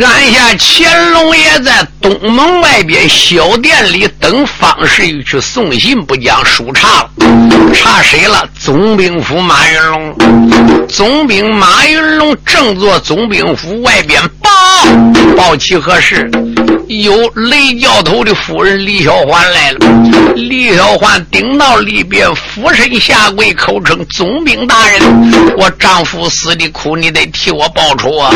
俺下乾隆爷在东门外边小店里等方世玉去送信，不讲书查了。差谁了？总兵府马云龙。总兵马云龙正坐总兵府外边报报齐何事？有雷教头的夫人李小环来了。李小环顶到里边，俯身下跪，口称总兵大人，我丈夫死的苦，你得替我报仇啊！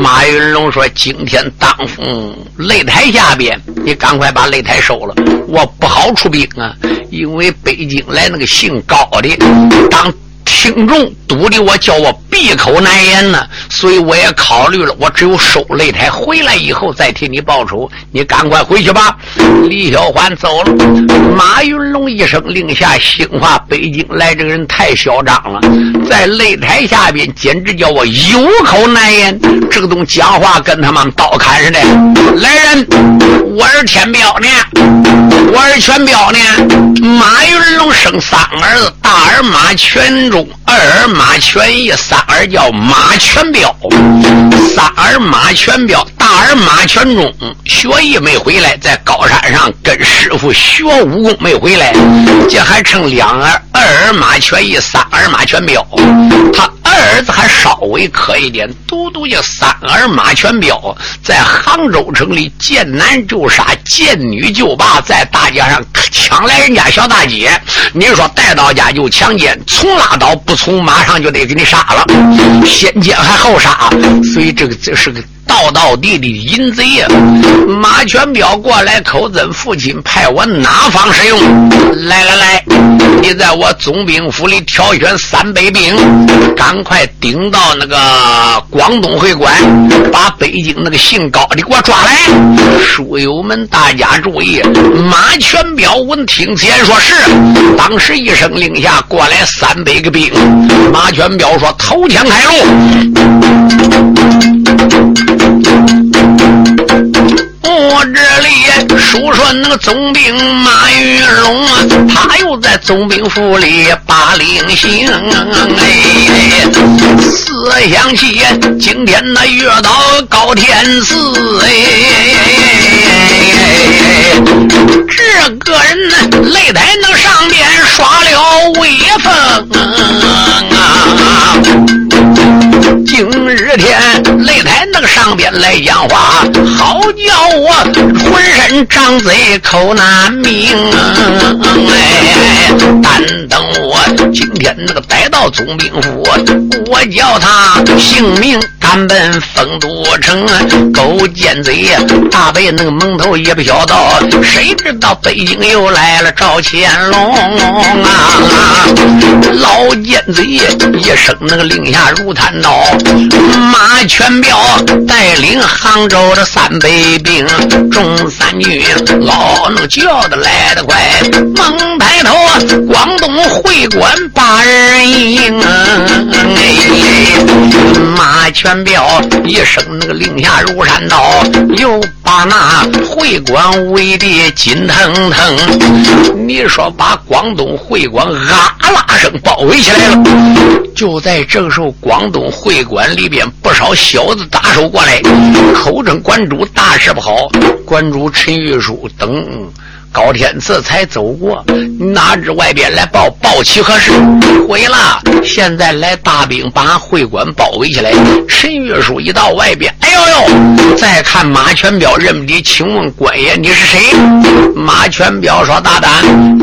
马云龙说：“今天当风擂台下边，你赶快把擂台收了，我不好出兵啊，因为北京来那个姓高的当。”听众堵的我叫我闭口难言呢，所以我也考虑了，我只有收擂台回来以后再替你报仇。你赶快回去吧。李小环走了，马云龙一声令下，兴话北京来这个人太嚣张了，在擂台下边简直叫我有口难言。这个东讲话跟他妈刀砍似的。来人，我是天彪呢，我是全彪呢。马云龙生三儿子，大儿马全。二儿马全义，三儿叫马全彪，三儿马全彪，大儿马全忠，学艺没回来，在高山上跟师傅学武功没回来，这还称两儿，二儿马全义，三儿马全彪，他。儿子还稍微可一点，独独叫三儿马全彪，在杭州城里见男就杀，见女就霸，在大街上抢来人家小大姐，你说带到家就强奸，从拉倒不从，马上就得给你杀了，先奸还后杀，所以这个这是个。道道地的淫贼呀！马全彪过来，口尊父亲派我哪方使用？来来来，你在我总兵府里挑选三百兵，赶快顶到那个广东会馆，把北京那个姓高的给我抓来。书友们，大家注意！马全彪闻听此言，说是。当时一声令下，过来三百个兵。马全彪说：“投降开路。”这里说说那个总兵马云龙啊，他又在总兵府里把令行。哎，思想起今天那遇到高天赐，哎，这个人呢，擂台那上边耍了威风啊。今日天那个上边来讲话，好叫我浑身张嘴口难鸣。哎，但等我今天那个逮到总兵府，我叫他性命俺们丰都城。狗奸贼，大白那个蒙头也不晓得，谁知道北京又来了赵乾隆啊！老奸贼一声那个令下如弹刀。马全彪带领杭州的三百兵，中三军老能叫的来得快。猛抬头，广东会馆八人营。马全彪一声那个令下如山倒，又把那会馆围的紧腾腾。你说把广东会馆啊啦声包围起来了。就在这个时候，广东会馆。里边不少小子打手过来，口称馆主大事不好，馆主陈玉书等。高天赐才走过，哪知外边来报报起何事？毁了！现在来大兵把会馆包围起来。陈玉书一到外边，哎呦呦！再看马全彪认不得，请问官爷你是谁？马全彪说：“大胆，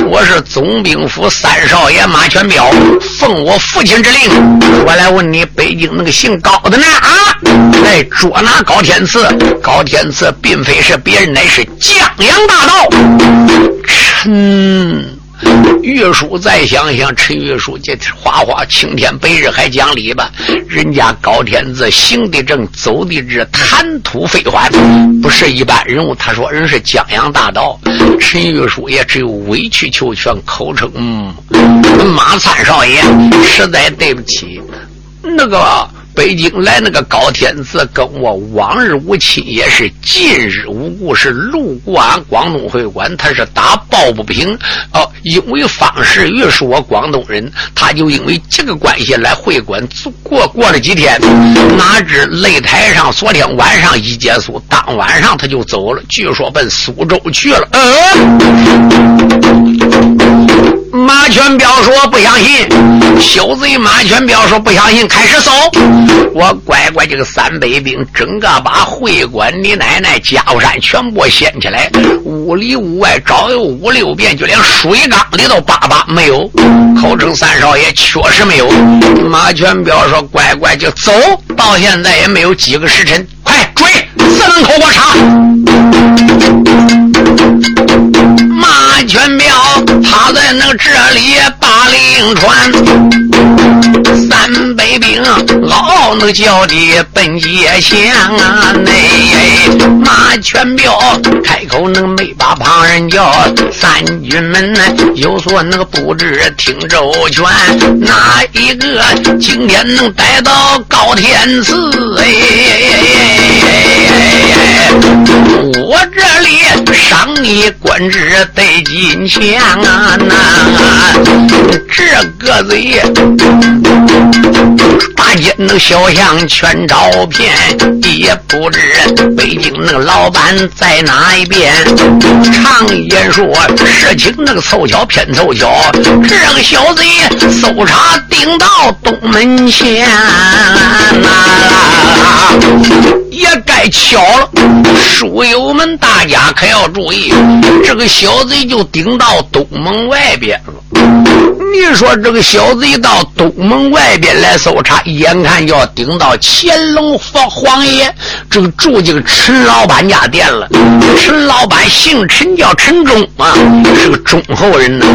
我是总兵府三少爷马全彪，奉我父亲之令，我来问你，北京那个姓高的呢？啊，来捉拿高天赐。高天赐并非是别人，乃是江洋大盗。”陈玉书，再想想，陈玉书这花花青天白日还讲理吧？人家高天子行的正，走的直，谈吐非凡，不是一般人物。他说人是江洋大盗，陈玉书也只有委曲求全，口称嗯，马三少爷，实在对不起，那个。北京来那个高天赐跟我往日无亲也是，近日无故是路过俺广东会馆，他是打抱不平哦，因为方世玉是我广东人，他就因为这个关系来会馆过过了几天，哪知擂台上昨天晚上一结束，当晚上他就走了，据说奔苏州去了。嗯。马全彪说：“不相信。”小贼马全彪说：“不相信。”开始搜，我乖乖这个三百兵，整个把会馆你奶奶家务山全部掀起来，屋里屋外找有五六遍，就连水缸里头扒扒没有。口称三少爷确实没有。马全彪说：“乖乖就走。”到现在也没有几个时辰，快追！四门口我查。马全彪他在那这里把令传，三百兵嗷那叫的奔街巷啊！内马全彪开口能没把旁人叫，三军们有所那个布置听周全，哪一个今天能逮到高天赐？哎，我这里赏你官职得。金钱啊！这个贼大街那小巷全找遍，也不知北京那个老板在哪一边。常言说事情那个凑巧偏凑巧，这个小贼搜查顶到东门前呐。也该巧了，书友们大家可要注意，这个小贼就顶到东门外边了。你说这个小贼到东门外边来搜查，眼看就要顶到乾隆皇皇爷这个住这个陈老板家店了。陈老板姓陈，叫陈忠啊，是个忠厚人呢。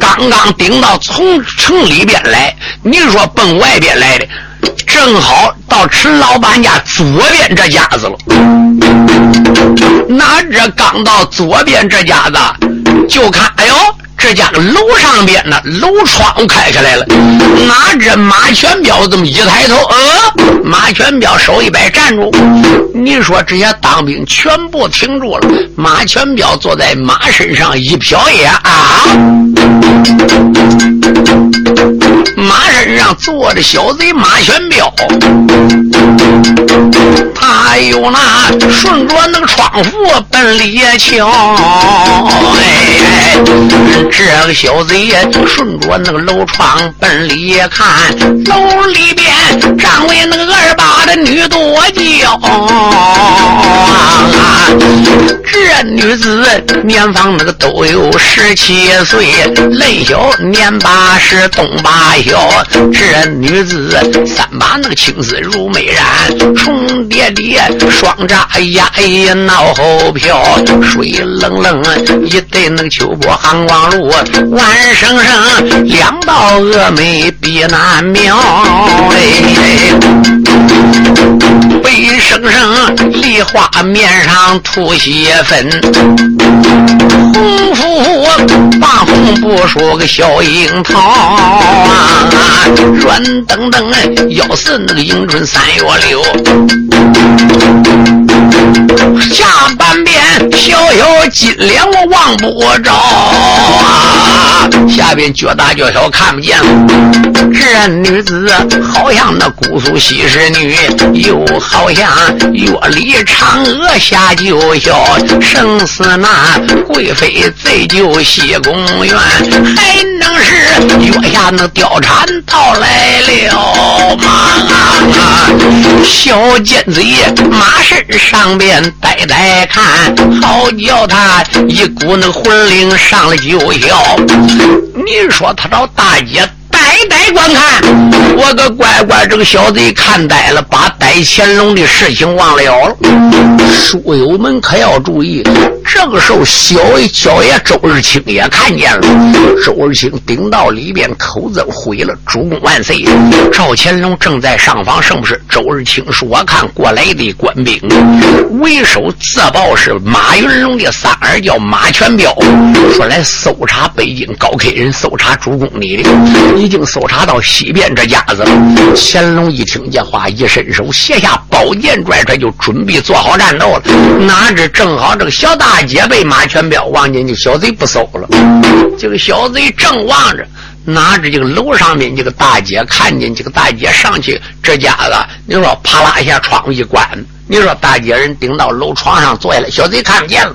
刚刚顶到从城里边来，你说奔外边来的。正好到陈老板家左边这家子了，哪知刚到左边这家子，就看，哎呦，这家楼上边呢，楼窗开开来了。哪知马全彪这么一抬头，呃，马全彪手一摆，站住！你说这些当兵全部停住了。马全彪坐在马身上一瞟眼啊。马身上坐着小贼马全彪，他有那顺着那个窗户奔里瞧，哎，这个小贼顺着那个楼窗奔里看，楼里边站位那个二八的女多娇，这女子年方那个都有十七岁，嫩小年八十东八小。这女子三把那个青丝如美髯，重叠叠双扎呀呀脑后飘，水冷冷一对那个秋波寒光露，万生生两道峨眉比难描哎，悲声声梨花面上吐血粉，红夫妇把红布说个小樱桃啊。软登登，要是那个迎春三月六，下半边小小金脸我望不着啊，下边脚大脚小看不见了。这女子好像那姑苏西施女，又好像月里嫦娥下九霄，生死那贵妃醉酒西宫院，还能是月下那貂蝉。到来了吗！小尖嘴马身上边呆呆看，好叫他一股那魂灵上了九霄。你说他找大姐？呆呆观看，我个乖乖，这个小贼看呆了，把逮乾隆的事情忘了了。书友们可要注意，这个时候，小爷小爷周日清也看见了。周日清顶到里边，口子毁了：“主公万岁！”赵乾隆正在上访圣事。周日清说：“我看过来的官兵，为首自报是马云龙的三儿，叫马全彪，说来搜查北京高开人，搜查主公你的，已经搜查到西边这家子了。”乾隆一听见话，一伸手，卸下宝剑，拽拽就准备做好战斗了。哪知正好这个小大大姐被马全彪望见，就小贼不搜了。这个小贼正望着，拿着这个楼上面这个大姐看见这个大姐上去，这家子你说啪啦一下窗户一关。你说大街人顶到楼床上坐下来，小贼看不见了。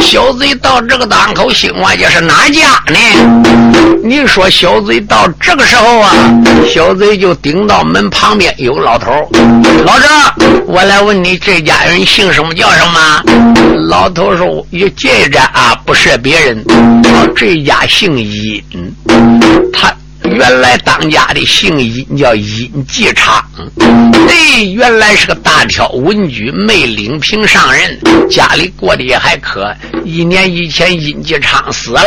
小贼到这个档口，心话就是哪家呢？你说小贼到这个时候啊，小贼就顶到门旁边有个老头老张，我来问你，这家人姓什么叫什么？老头说：“一这着啊，不是别人，这家姓尹，他。”原来当家的姓殷，叫殷继昌。哎，原来是个大挑文举，没领平上任，家里过得也还可。一年以前，殷继昌死了，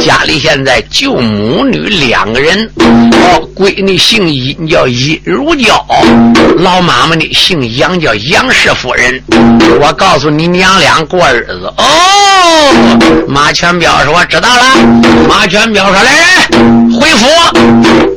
家里现在就母女两个人。哦，闺女姓殷，叫殷如娇；老妈妈呢，姓杨，叫杨氏夫人。我告诉你，娘俩过日子。哦，马全彪说：“我知道了。”马全彪说：“来人，回府。”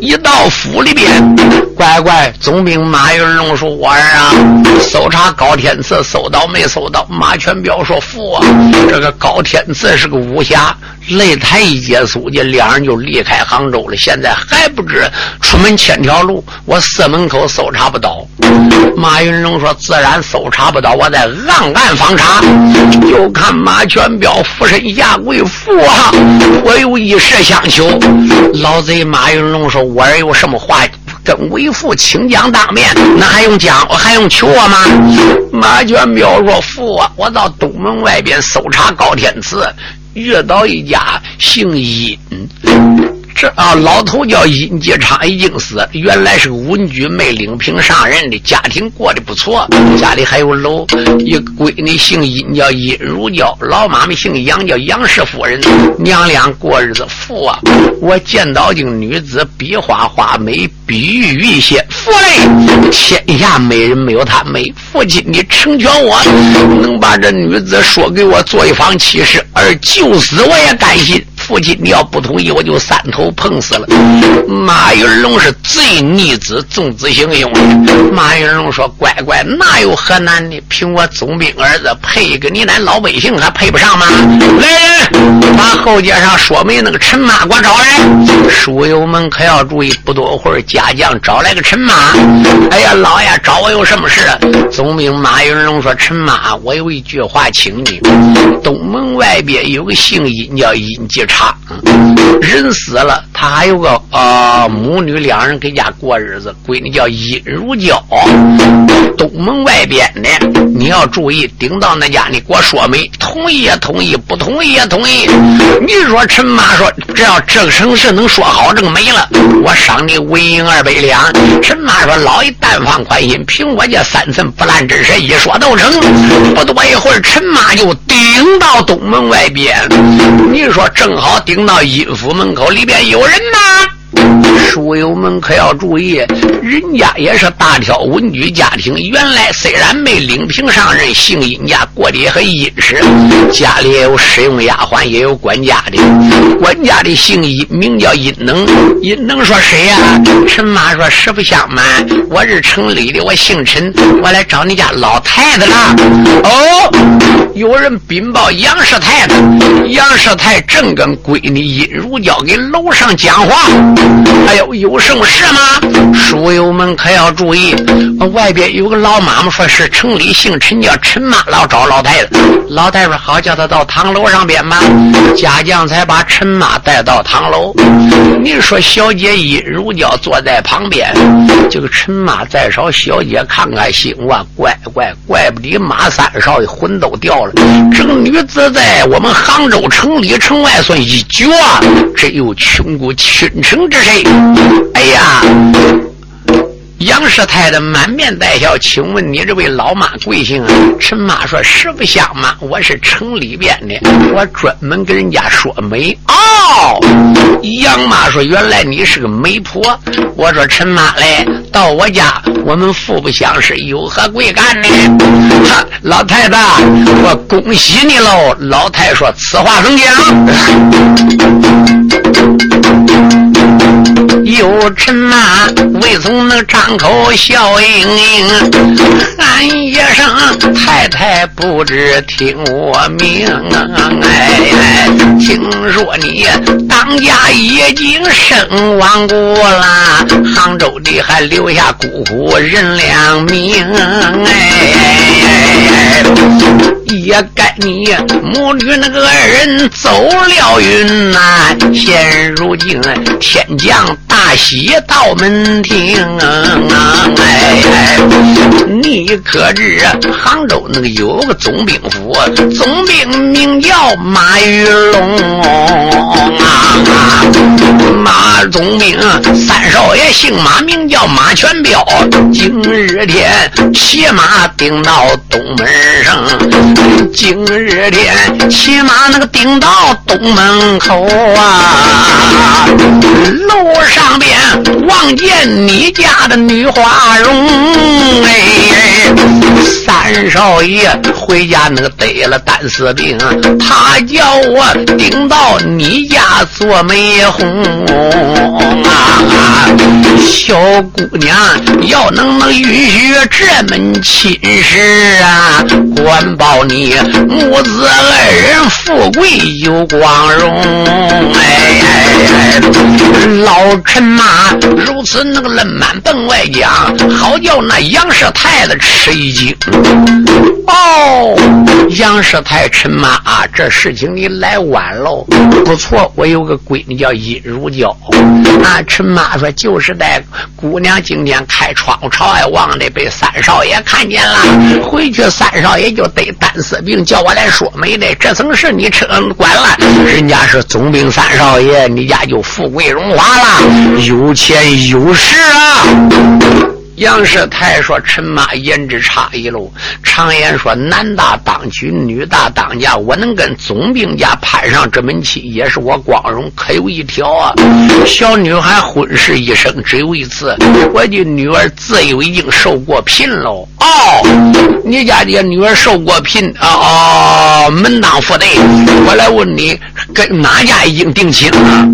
一到府里边，乖乖，总兵马云龙说：“我儿啊，搜查高天赐，搜到没搜到？”马全彪说：“父啊，这个高天赐是个武侠，擂台一结束，这两人就离开杭州了。现在还不知出门千条路，我四门口搜查不到。”马云龙说：“自然搜查不到，我在暗暗访查。”就看马全彪俯身下跪：“父啊，我有一事相求。”老贼马云龙说：“我儿有什么话跟为父请讲当面，那还用讲？我还用求我吗？”马全彪说：“父啊，我到东门外边搜查高天赐，遇到一家姓尹。”这啊，老头叫殷继昌，已经死。原来是个文举，没领平上任的，家庭过得不错，家里还有楼。一闺女姓殷，叫殷如娇；老妈妈姓杨，叫杨氏夫人。娘俩过日子，富啊！我见到这个女子，比花花美，比玉玉些。父嘞，天下美人没有她美。父亲，你成全我，能把这女子说给我做一房妻室，而就死我也甘心。父亲，你要不同意，我就三头碰死了。马云龙是最逆子，纵子行凶。马云龙说：“乖乖，哪有何难的？凭我总兵儿子配一个你，咱老百姓还配不上吗？”来人，把后街上说媒那个陈妈给我找来。书友们可要注意，不多会儿，家将找来个陈妈。哎呀，老爷找我有什么事？总兵马云龙说：“陈妈，我有一句话，请你。东门外边有个姓殷，叫殷继”他人死了，他还有个呃母女两人跟家过日子，闺女叫殷如娇。东门外边的，你要注意，顶到那家你给我说媒，同意也同意，不同意也同意。你说陈妈说，只要这个城市能说好这个媒了，我赏你纹银二百两。陈妈说，老爷但放宽心，凭我这三寸不烂之舌，一说都成。不多一会儿，陈妈就顶到东门外边。你说正好。好，顶到阴府门口，里边有人吗？书友们可要注意，人家也是大挑文举家庭。原来虽然没领平上任，姓殷家过得也很殷实，家里也有使用丫鬟，也有管家的。管家的姓殷，名叫殷能。殷能说谁呀？陈妈说实不相瞒，我是城里的，我姓陈，我来找你家老太太了。哦，有人禀报杨氏太太，杨氏太正跟闺女殷如娇给楼上讲话。哎呦，有什么事吗？书友们可要注意，外边有个老妈妈说是城里姓陈叫陈妈老找老太太。老太太好叫她到堂楼上边吧。家将才把陈妈带到堂楼。你说小姐殷如娇坐在旁边，这个陈妈再少，小姐看看心哇，怪怪怪不得马三少爷魂都掉了。这个女子在我们杭州城里城外算一绝，真有穷过倾城之。谁？哎呀，杨师太的满面带笑，请问你这位老妈贵姓啊？陈妈说：“实不相瞒，我是城里边的，我专门跟人家说媒。”哦，杨妈说：“原来你是个媒婆。”我说：“陈妈嘞，到我家，我们互不相识，有何贵干呢？”哈，老太太，我恭喜你喽！老太说：“此话怎讲？”有陈妈未曾能张口笑盈盈，喊一声太太不知听我名。哎，听说你当家已经身亡故了，杭州的还留下姑姑任良明。哎，也该你母女那个二人走了云南，现如今天降。大喜到门庭，哎，你可知杭州那个有个总兵府，总兵名叫马玉龙啊，马总兵三少爷姓马，名叫马全彪，今日天骑马顶到东门上，今日天骑马那个顶到东门口啊，路上。边望见你家的女花容，哎，三少爷回家那个得了胆丝病，他叫我顶到你家做媒红啊！小姑娘要能能允许这门亲事啊，管保你母子二人富贵有光荣，哎哎哎，老。陈呐此那个愣满奔外讲，好叫那杨氏太子吃一惊。哦，杨氏太陈妈啊，这事情你来晚喽。不错，我有个闺女叫殷如娇。啊，陈妈说就是在姑娘今天开窗朝外望的，被三少爷看见了。回去三少爷就得胆丝病，叫我来说媒的。这层事你吃管了，人家是总兵三少爷，你家就富贵荣华了。有钱有不是啊。杨世泰说：“陈妈颜值差异喽。常言说，男大当娶，女大当嫁。我能跟总兵家攀上这门亲，也是我光荣。可有一条啊，小女孩婚事一生只有一次。我的女儿自幼已经受过聘喽。哦，你家的女儿受过聘啊？哦，门当户对。我来问你，跟哪家已经定亲了？”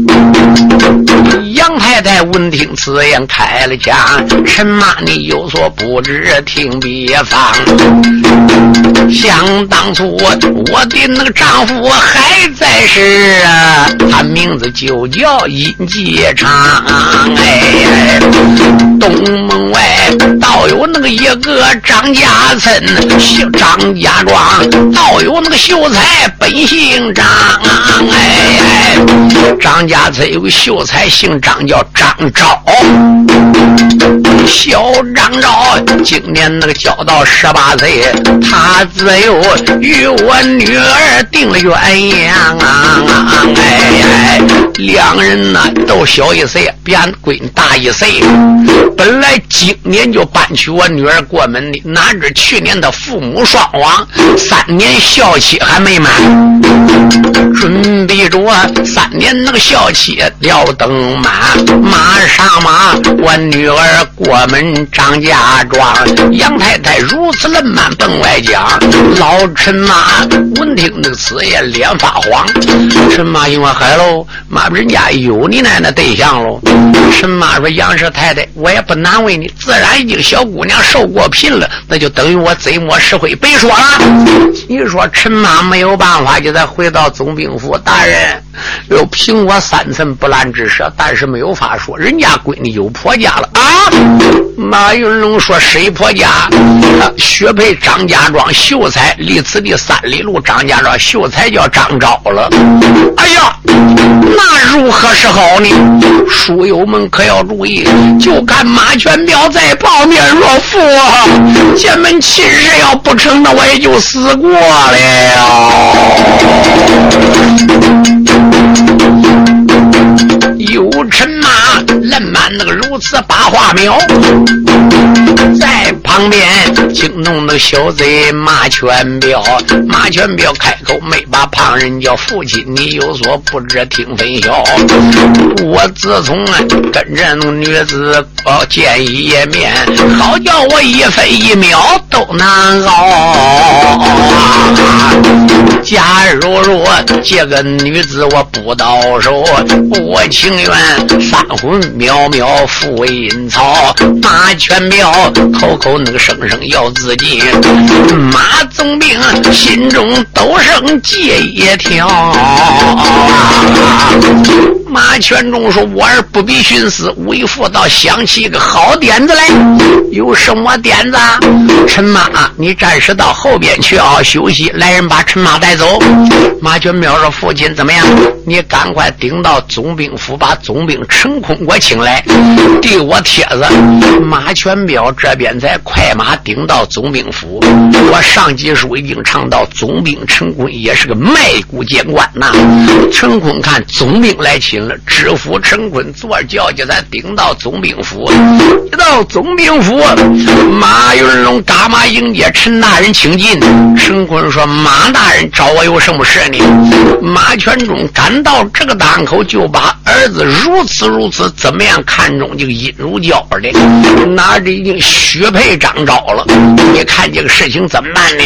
杨太太闻听此言，开了腔：“陈妈。”你有所不知，听别方。想当初我的那个丈夫还在世啊，他名字就叫尹继昌。哎，东门外倒有那个一个张家村，姓张家庄，倒有那个秀才本姓张。哎，张家村有个秀才姓张，叫张昭。小张昭今年那个交到十八岁，他自幼与我女儿定了鸳鸯啊！哎，两人呢都小一岁，比俺闺女大一岁。本来今年就搬娶我女儿过门的，哪知去年的父母双亡，三年孝期还没满，准备着三年那个孝期要等满，马上马我女儿过我们张家庄。杨太太如此冷慢奔外讲，老陈妈闻听这个此也，脸发黄。陈妈因为嗨喽，妈人家有你奶奶对象喽。陈妈说杨氏太太，我也不。难为你，自然已经小姑娘受过聘了，那就等于我贼莫是灰，别说了。你说陈妈没有办法，就再回到总兵府，大人又凭我三寸不烂之舌，但是没有法说，人家闺女有婆家了啊。马云龙说：“谁婆家？薛培张家庄秀才，离此地三里路。张家庄秀才叫张昭了。哎呀，那如何是好呢？书友们可要注意，就看马全彪在报面若负，这门亲事要不成，那我也就死过了。”有陈马烂满那个如此八花苗，在旁边惊动那小贼马全彪。马全彪开口没把旁人叫父亲，你有所不知，听分晓。我自从跟着那女子哦见一面，好叫我一分一秒都难熬。假如若这个女子我不到手，我请愿三魂渺渺复为阴曹。马全彪口口那个声声要自尽，马总兵心中都生结一条。马全忠说：“我儿不必寻思，为父倒想起一个好点子来。有什么点子？陈妈，你暂时到后边去啊，休息。来人，把陈妈带走。”马全彪说：“父亲怎么样？你赶快顶到总兵府，把总兵陈坤给我请来，递我帖子。”马全彪这边在快马顶到总兵府。我上级书已经唱到，总兵陈坤也是个卖骨监官呐。陈坤看总兵来请。知府陈坤坐轿就咱顶到总兵府，一到总兵府，马云龙打马迎接陈大人请进。陈坤说：“马大人找我有什么事呢？”马全忠赶到这个档口，就把儿子如此如此怎么样看中，这个尹如娇的，拿着已经许配张昭了。你看这个事情怎么办呢？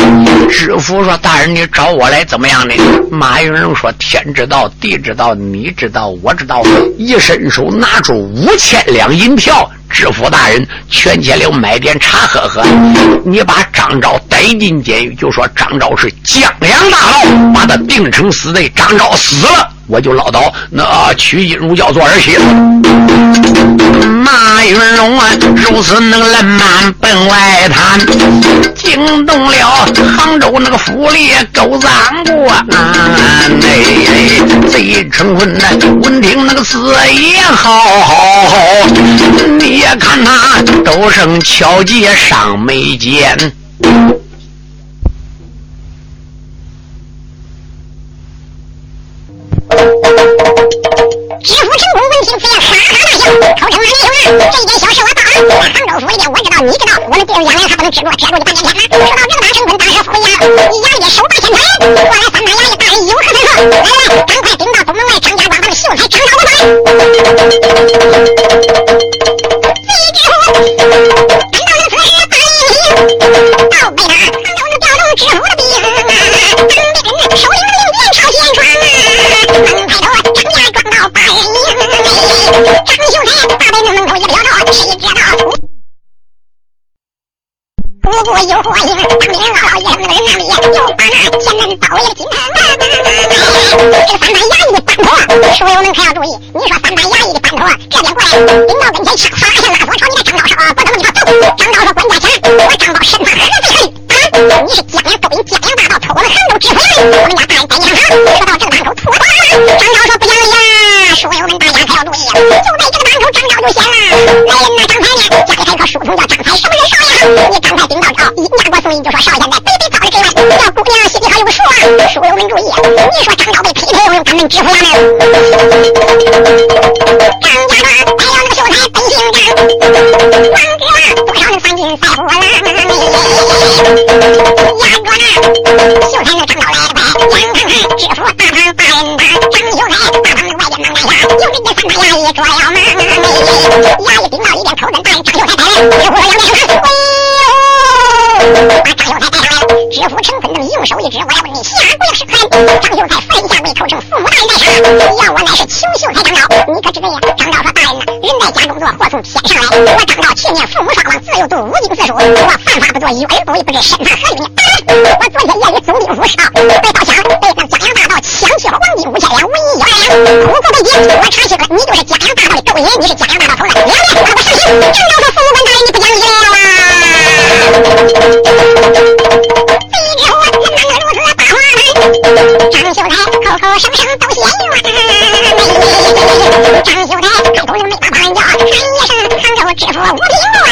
知府说：“大人，你找我来怎么样呢？”马云龙说：“天知道，地知道，你知道。”我知道，一伸手拿出五千两银票，知府大人，全钱了，买点茶喝喝。你把张昭逮进监狱，就说张昭是江洋大盗，把他定成死罪。张昭死了。我就唠叨，那娶金如教做儿媳妇。马云龙啊，如此那个冷满奔外滩，惊动了杭州那个府里狗脏官。哎，贼成婚呐，闻听那个字也好，你也看他都生巧结上眉间。大笑，口称俺李兄啊，这件小事我包了。杭州府里边，我知道，你知道，我们弟兄两人还不能止住，遮住就半边天了。说到这个大成坤大赦回衙，你衙役手把千锤，过来三大衙役大人有何吩咐？来来，赶快禀到东门外张家庄，咱们秀才张昭的来。贼知府，赶到了此时，大英雄，到北哪？杭州那调动知府的兵啊，当兵首领领便朝前传啊。张秀才大门门口一表道，谁知道？不过有火影，当兵嗷嗷一声，那个那里又把那前门包围了金堂。这个三班衙役的班头，书友们可要注意。你说三班衙役的班头，这边过来，顶到跟前，唰一下拉锁朝你的张昭说：“不等你他走。”张昭说：“管家钱，我张昭身法何最狠啊！你是江洋勾引江洋大盗，偷我们杭州知府衙门，我们家大人在你上。说到这个档口，错大了。张昭说：“不讲理呀！书友们大家可要注意。”就在这个档口，张昭就显了。来人呐，张才呢？家里还有个书童叫张才，什么人少爷？你刚才顶到着，一拿过送印就说少爷在北北遭了这位，叫姑娘心里还有个数啊。书友们注意，你说张昭被批评，咱们知府衙门。张家庄带了那个秀才奔行张，王哥多少能算进赛虎郎？压着那秀才那张昭来的快，杨看看知府大堂大人堂，张秀才大堂外边忙来下，有这个三大衙役捉要忙。衙役顶到里边口跟大人张秀才带来，知府两边看，哎呦，把张秀才带上来了。知府陈坤能用手一指，我要问你下跪是何人？张秀才翻下跪，口称父母大人在上，要我乃是穷秀才张昭。你可知罪呀？张昭说大人呐，人在家中坐，祸从天上来。我张昭去年父母双亡，自幼读五经四书，我犯法不作，有而不为，不知身法何用？我昨天夜里总兵府上，被刀枪，被那江洋大盗抢去了黄金五千两，文银一万两。苦苦被劫，我查清了，你就是江洋大盗的勾引，你是江洋大盗头子。两来，把我上刑。张昭说父母官大人，你不讲理了啊！贼之后，怎能如此大话呢？张秀才口口声声都嫌冤。张秀才开口又没把旁人叫，喊一声杭州知府吴平啊！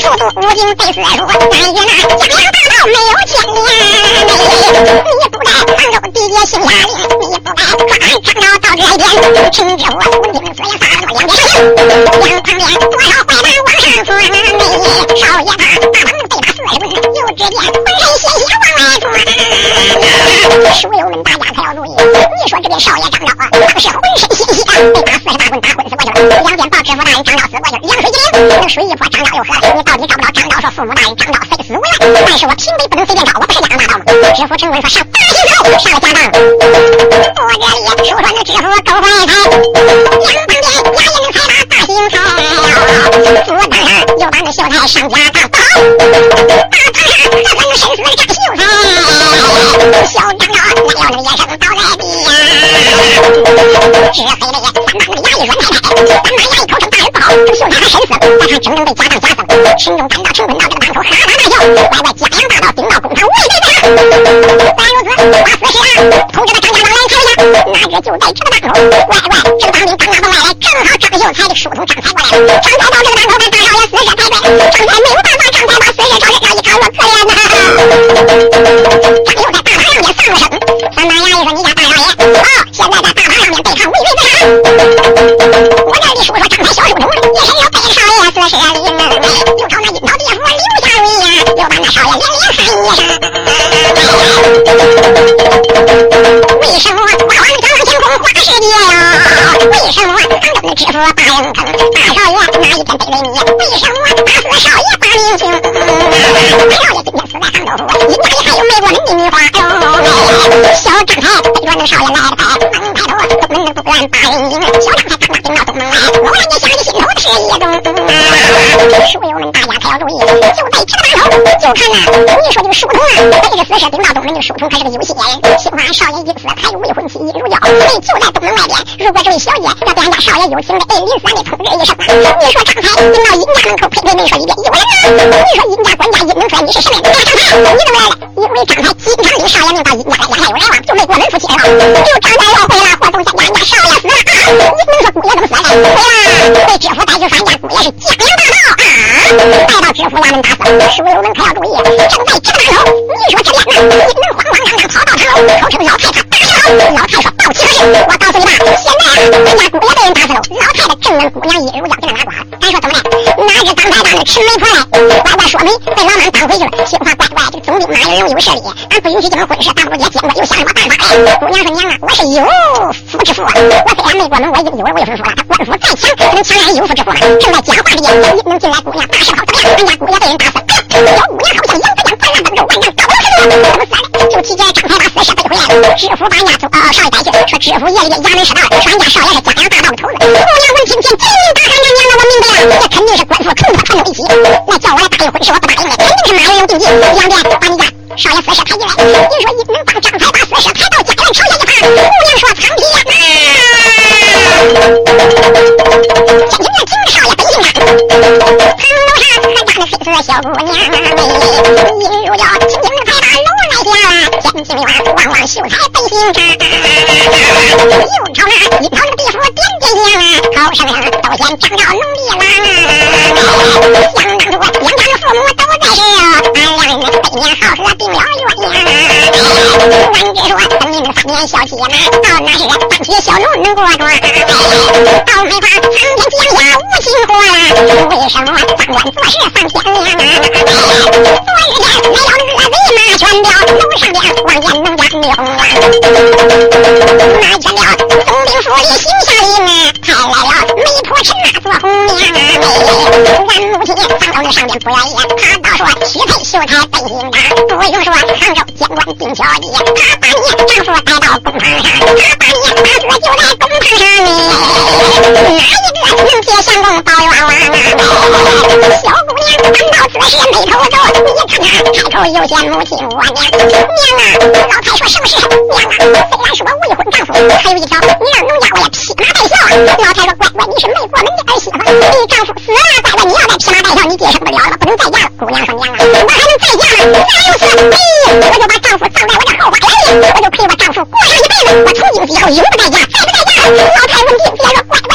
速度无尽被四处，但与那江洋大盗没有牵连。你也不该杭州地界行下令，你也不该。能知府，文定四爷仨人两边上迎，两旁边多少坏蛋往上窜。少爷他大堂被打四十棍，又只见浑身鲜血往外窜。书友们大家可要注意，你说这边少爷张昭啊，当时浑身鲜血，被打四十大棍打昏死过去了。两边报知府大人张昭死过去了，凉水一淋，那水一泼张昭又死了。你到底找不着张昭说父母大人张昭非死无疑，但是我平北不能随便找，我不是压大道吗？知府陈文说上大刑头，上了家当。我这里说说那知府够坏才，两旁边衙役们才把大刑头，府当上又把那秀才上家当。大堂上可咱那身死张秀才，小张昭哪有那野生倒在地只黑那三旁那衙役阮太太，三旁衙役口称大人不好，这秀才还身死，在他整整被家当家僧，群众赶到城门到这个当口，哈哈大笑，歪歪家洋大道顶到工厂，喂喂喂。但如此，把死尸啊，同这个张家当来抬下，哪知就在这个当口，喂喂，这个当兵当大王来，正好张秀才的书童张才过来了，张才到这个当口，看大少爷死尸抬对，张才没有办法，张才把死尸朝人上一看，我可怜呐。喊一声。为什么大王张？望天空花世界呀？为什么唐中的知府大人坑大少爷哪一天得罪你？为什么打死少爷把明星？大少爷今天死在杭州府，因哪里还有美国人的女花？小张？才背着那少爷来的快，猛抬头东门不敢把人迎。小张，我让你想你心头的是一种。书友们大家可要注意，就在这个当头，就看呐，你说这个书童啊，背着死尸顶到东门，这个书童可是个有心人。幸亏俺少爷因此还有未婚妻一如胶，所以就在东门外边。如果这位小姐要对俺家少爷有情的，哎，临死的通知一声，你说张才顶到尹家门口，呸呸，没说一遍，有人啊！你说尹家管家尹能说你是什么人？张才，你怎么来了？因为张才经常领少爷命到尹家来，家下有来往，就没过门夫妻了。就张才要回了，你能说姑爷怎么死的？回了，被知府逮住说俺家姑爷是江洋大盗啊！带到知府衙门打死了。书友们可要注意，正在这个当头，你说这边呢，你能慌慌张张跑到堂楼，口称老太太打死了。老太说到齐合适，我告诉你吧，现在啊，咱家姑爷被人打死了，老太太正跟姑娘一如胶，给他拿瓜。咱说怎么的？哪知当白当的吃媒婆来，乖乖说媒被老妈当回去了。听话乖乖，这个总兵马有人有势力，俺不允许结婚婚事，大姑爷见过又想什么办法哎？姑娘说娘啊，我是有夫之妇啊，我虽然没过门，我已经有儿未婚夫了。他官府再强，可能强俺有夫之妇吗？正在讲话之间，你能进来，姑娘大事好，怎么样？俺家姑爷被人打死了。小姑娘好像赢子江灌篮当中，万丈高楼似的，怎么死的？就提前张才把死尸背回来了。知府把俺家从哦少爷逮去，说知府夜里衙门失道，说俺家少爷是江洋大盗的头子。姑娘闻听见，金大喊娘娘了，我明白了，这肯定是官府冲他串到一起。那叫我来答应婚事，我不答应的，肯定是马人有定计。两边把你家少爷死尸抬进来，你说你能帮张才把死尸抬到家园朝下一趴？姑娘说苍皮呀！小姑娘美，因如叫青青才把楼来下，天青花旺旺秀才背信他，又朝那阴曹地府点点香，好生都嫌张昭农力郎，想当初两家的父母都在世，俺两人百年好合定了约。俺只说分明三年孝气嘛，到那时半切小奴能过庄，倒没怕苍天降下无情祸什么当官做事丧天良啊？昨日间没有那个贼马全彪，楼上边望见农家没红啊。那见了总兵府里行下令啊，派来了媒婆陈那做红娘啊。俺母亲张头那上边不愿意，他倒说许配秀才本姓张，不用说杭州监管定小计，他把你丈夫带到公堂上，他把你大哥就在公堂上呢。哪一个能接？小姑娘看到此事眉头皱，你看看开口又见母亲我娘娘啊！老太说什么事？娘啊！虽然是我未婚丈夫，还有一条，你让农家我也披麻戴孝啊！老太说乖乖，你是没过门的儿媳妇，你丈夫死了，乖乖你要再披麻戴孝，你接受不了了，不能再嫁了。姑娘说娘啊，我还能再嫁吗？哪有此？哎，我就把丈夫葬在我这后花园里，我就陪我丈夫过上一辈子，我从今以后永不再嫁，再不再嫁。老太闻听，别说乖乖，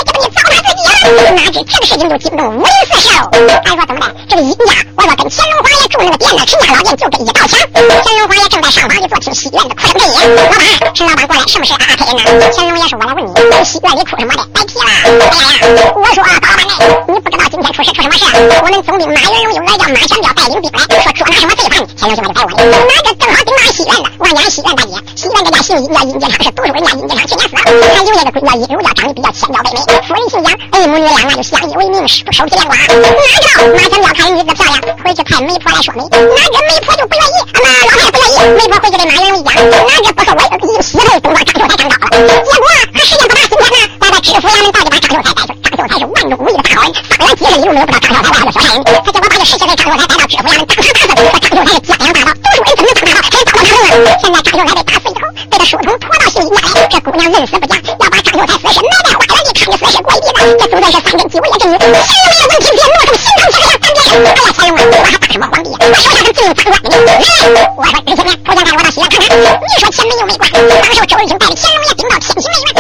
这不你糟蹋自己了？哪知这个事情就惊动武林四十喽！还说怎么的？这个尹家，我说跟乾隆皇爷住那个店呢，陈家老店就这一道墙。乾隆皇爷正在上房里坐听西院的哭声震音。老板，陈老板过来，什么事啊？客人呢？乾隆爷说：“我来问你，西戏院里哭什么的，白提了。哎呀呀，我说高老板呢，你不知道今天出事出什么事？我们总兵马云龙有来叫马强彪带领兵来，说捉拿什么罪犯，乾隆就把他逮我了。哪个正好兵马戏院的，我家戏院大姐，西院这家姓尹叫殷杰昌，是读书人家殷杰昌去年死了，还留下个闺女叫殷柔，叫长得比较千娇百美。夫人姓杨，哎，母女俩那就相依为命，手手提莲花。哪知道马强彪看女子漂亮，回去派媒婆来说媒，哪知媒婆就不愿意，啊妈老太太不愿意，媒婆回去给马云龙一讲，哪知不说我一洗头，东把张秀才长高了。结果还时间不大，今天呢，把他知府衙门到底把张秀才带去。张秀才是万中无一的大好人，方圆几十里路没有不知道张秀才为啥叫小差人。他结果把这事情给张秀才带到知府衙门，当场打死，说张秀才是江洋大盗，读书人怎么能当大盗，还是当大人呢？现在张秀才被打死以后，被他书童拖到刑狱家里，这姑娘认死不讲，要把张秀才死尸埋在花园里，看着死尸过一辈子。这就算是三根鸡，我也真是。乾隆爷闻听便挪动心肠，这个干爹，哎呀，乾隆啊，我还当什么皇帝呀？我手下是最脏乱的。来，我说日前面，头先带我到西院看看。你说前门又没关，当时周日清带着乾隆爷顶到天，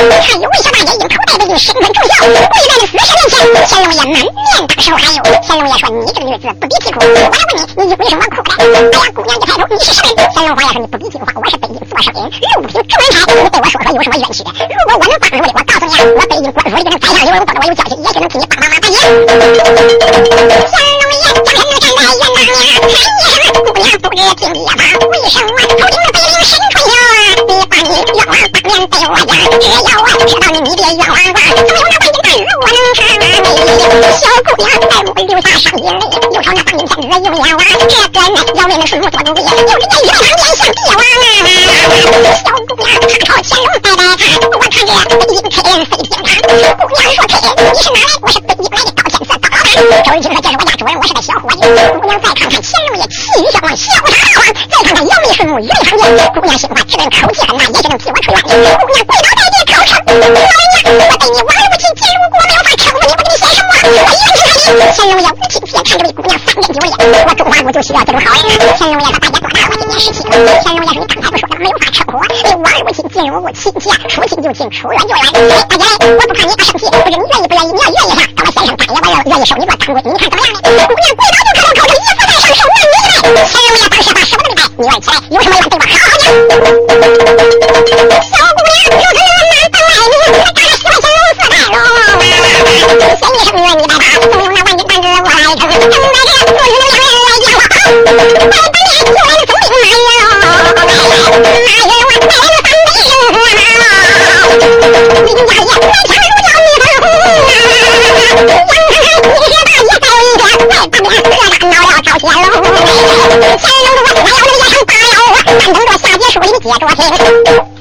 看有位小大姐因口袋被禁，身份重孝，跪在那死神面前。乾隆爷满面大手汗油。乾隆爷说：“你这个女子不比啼哭。我来问你，你为什么哭来？”哎呀，姑娘一抬头，你是什么人？乾隆皇爷说：“你不比啼哭话，我是北京做生意，六品中人才。你对我说说有什么冤屈的？如果我能帮助的，我告诉你啊，我北京官府里边宰相刘荣，或者我有交情，也许能替你帮帮忙。大爷。乾隆爷将身站在院当面，看一什么？姑娘不知听一吧，为什么头顶的北陵神春秀？冤枉当面对我讲，只要我知道你你的冤枉话，总有那万金大日我能偿。小姑娘再不流下伤心泪，又朝那当今天子用眼望，这个那要命的顺目做主意，就是这一场面向帝王啊！小姑娘她朝乾隆拜拜看，我看着北京开人飞天堂。姑娘说：“开人，你是哪来？我是北京来的高天赐”周日清说：“这是我家主人，我是个小伙计。”姑娘再看看乾隆爷气宇轩昂，潇洒大方；再看看杨梅顺目，云长见。姑娘心话，这个人口气很大，也许能替我出冤。姑娘跪倒在地，口称：“老人家，我对你往日无情，今日无故，没有法称呼你，我给你写什么？我一问天开乾隆爷无情天看着这姑娘三根九裂，我中华国就需要这种好人。乾隆爷说：“大姐多大了？我今年十七了。”乾隆爷说：“你刚才不说的没有法称呼我？你往日无情，今日无故，亲戚啊，说亲就亲，说远就远。大姐，我不怕你生气，不知你愿意不愿意？你要愿意啥？愿意收你做当闺女，你看怎么样呢？”姑娘跪倒就开口口称：“一夫在上，受男女的爱。”乾隆爷当时把舍不得的拜，你问起来有什么冤对我？好好讲。小姑娘又是难等来你，我打了十块钱龙四带龙啊！先一声愿你拜把，总有那万金担子我来撑。正在这，不是两人来讲话，拜本年就来了总兵马云龙，马云龙带来了三百人，林家爷满腔如叫女粉红啊！你是大爷在一边，在旁边喝大闹了赵天龙，乾隆我他要那夜上大妖，但等着下界树林接着听。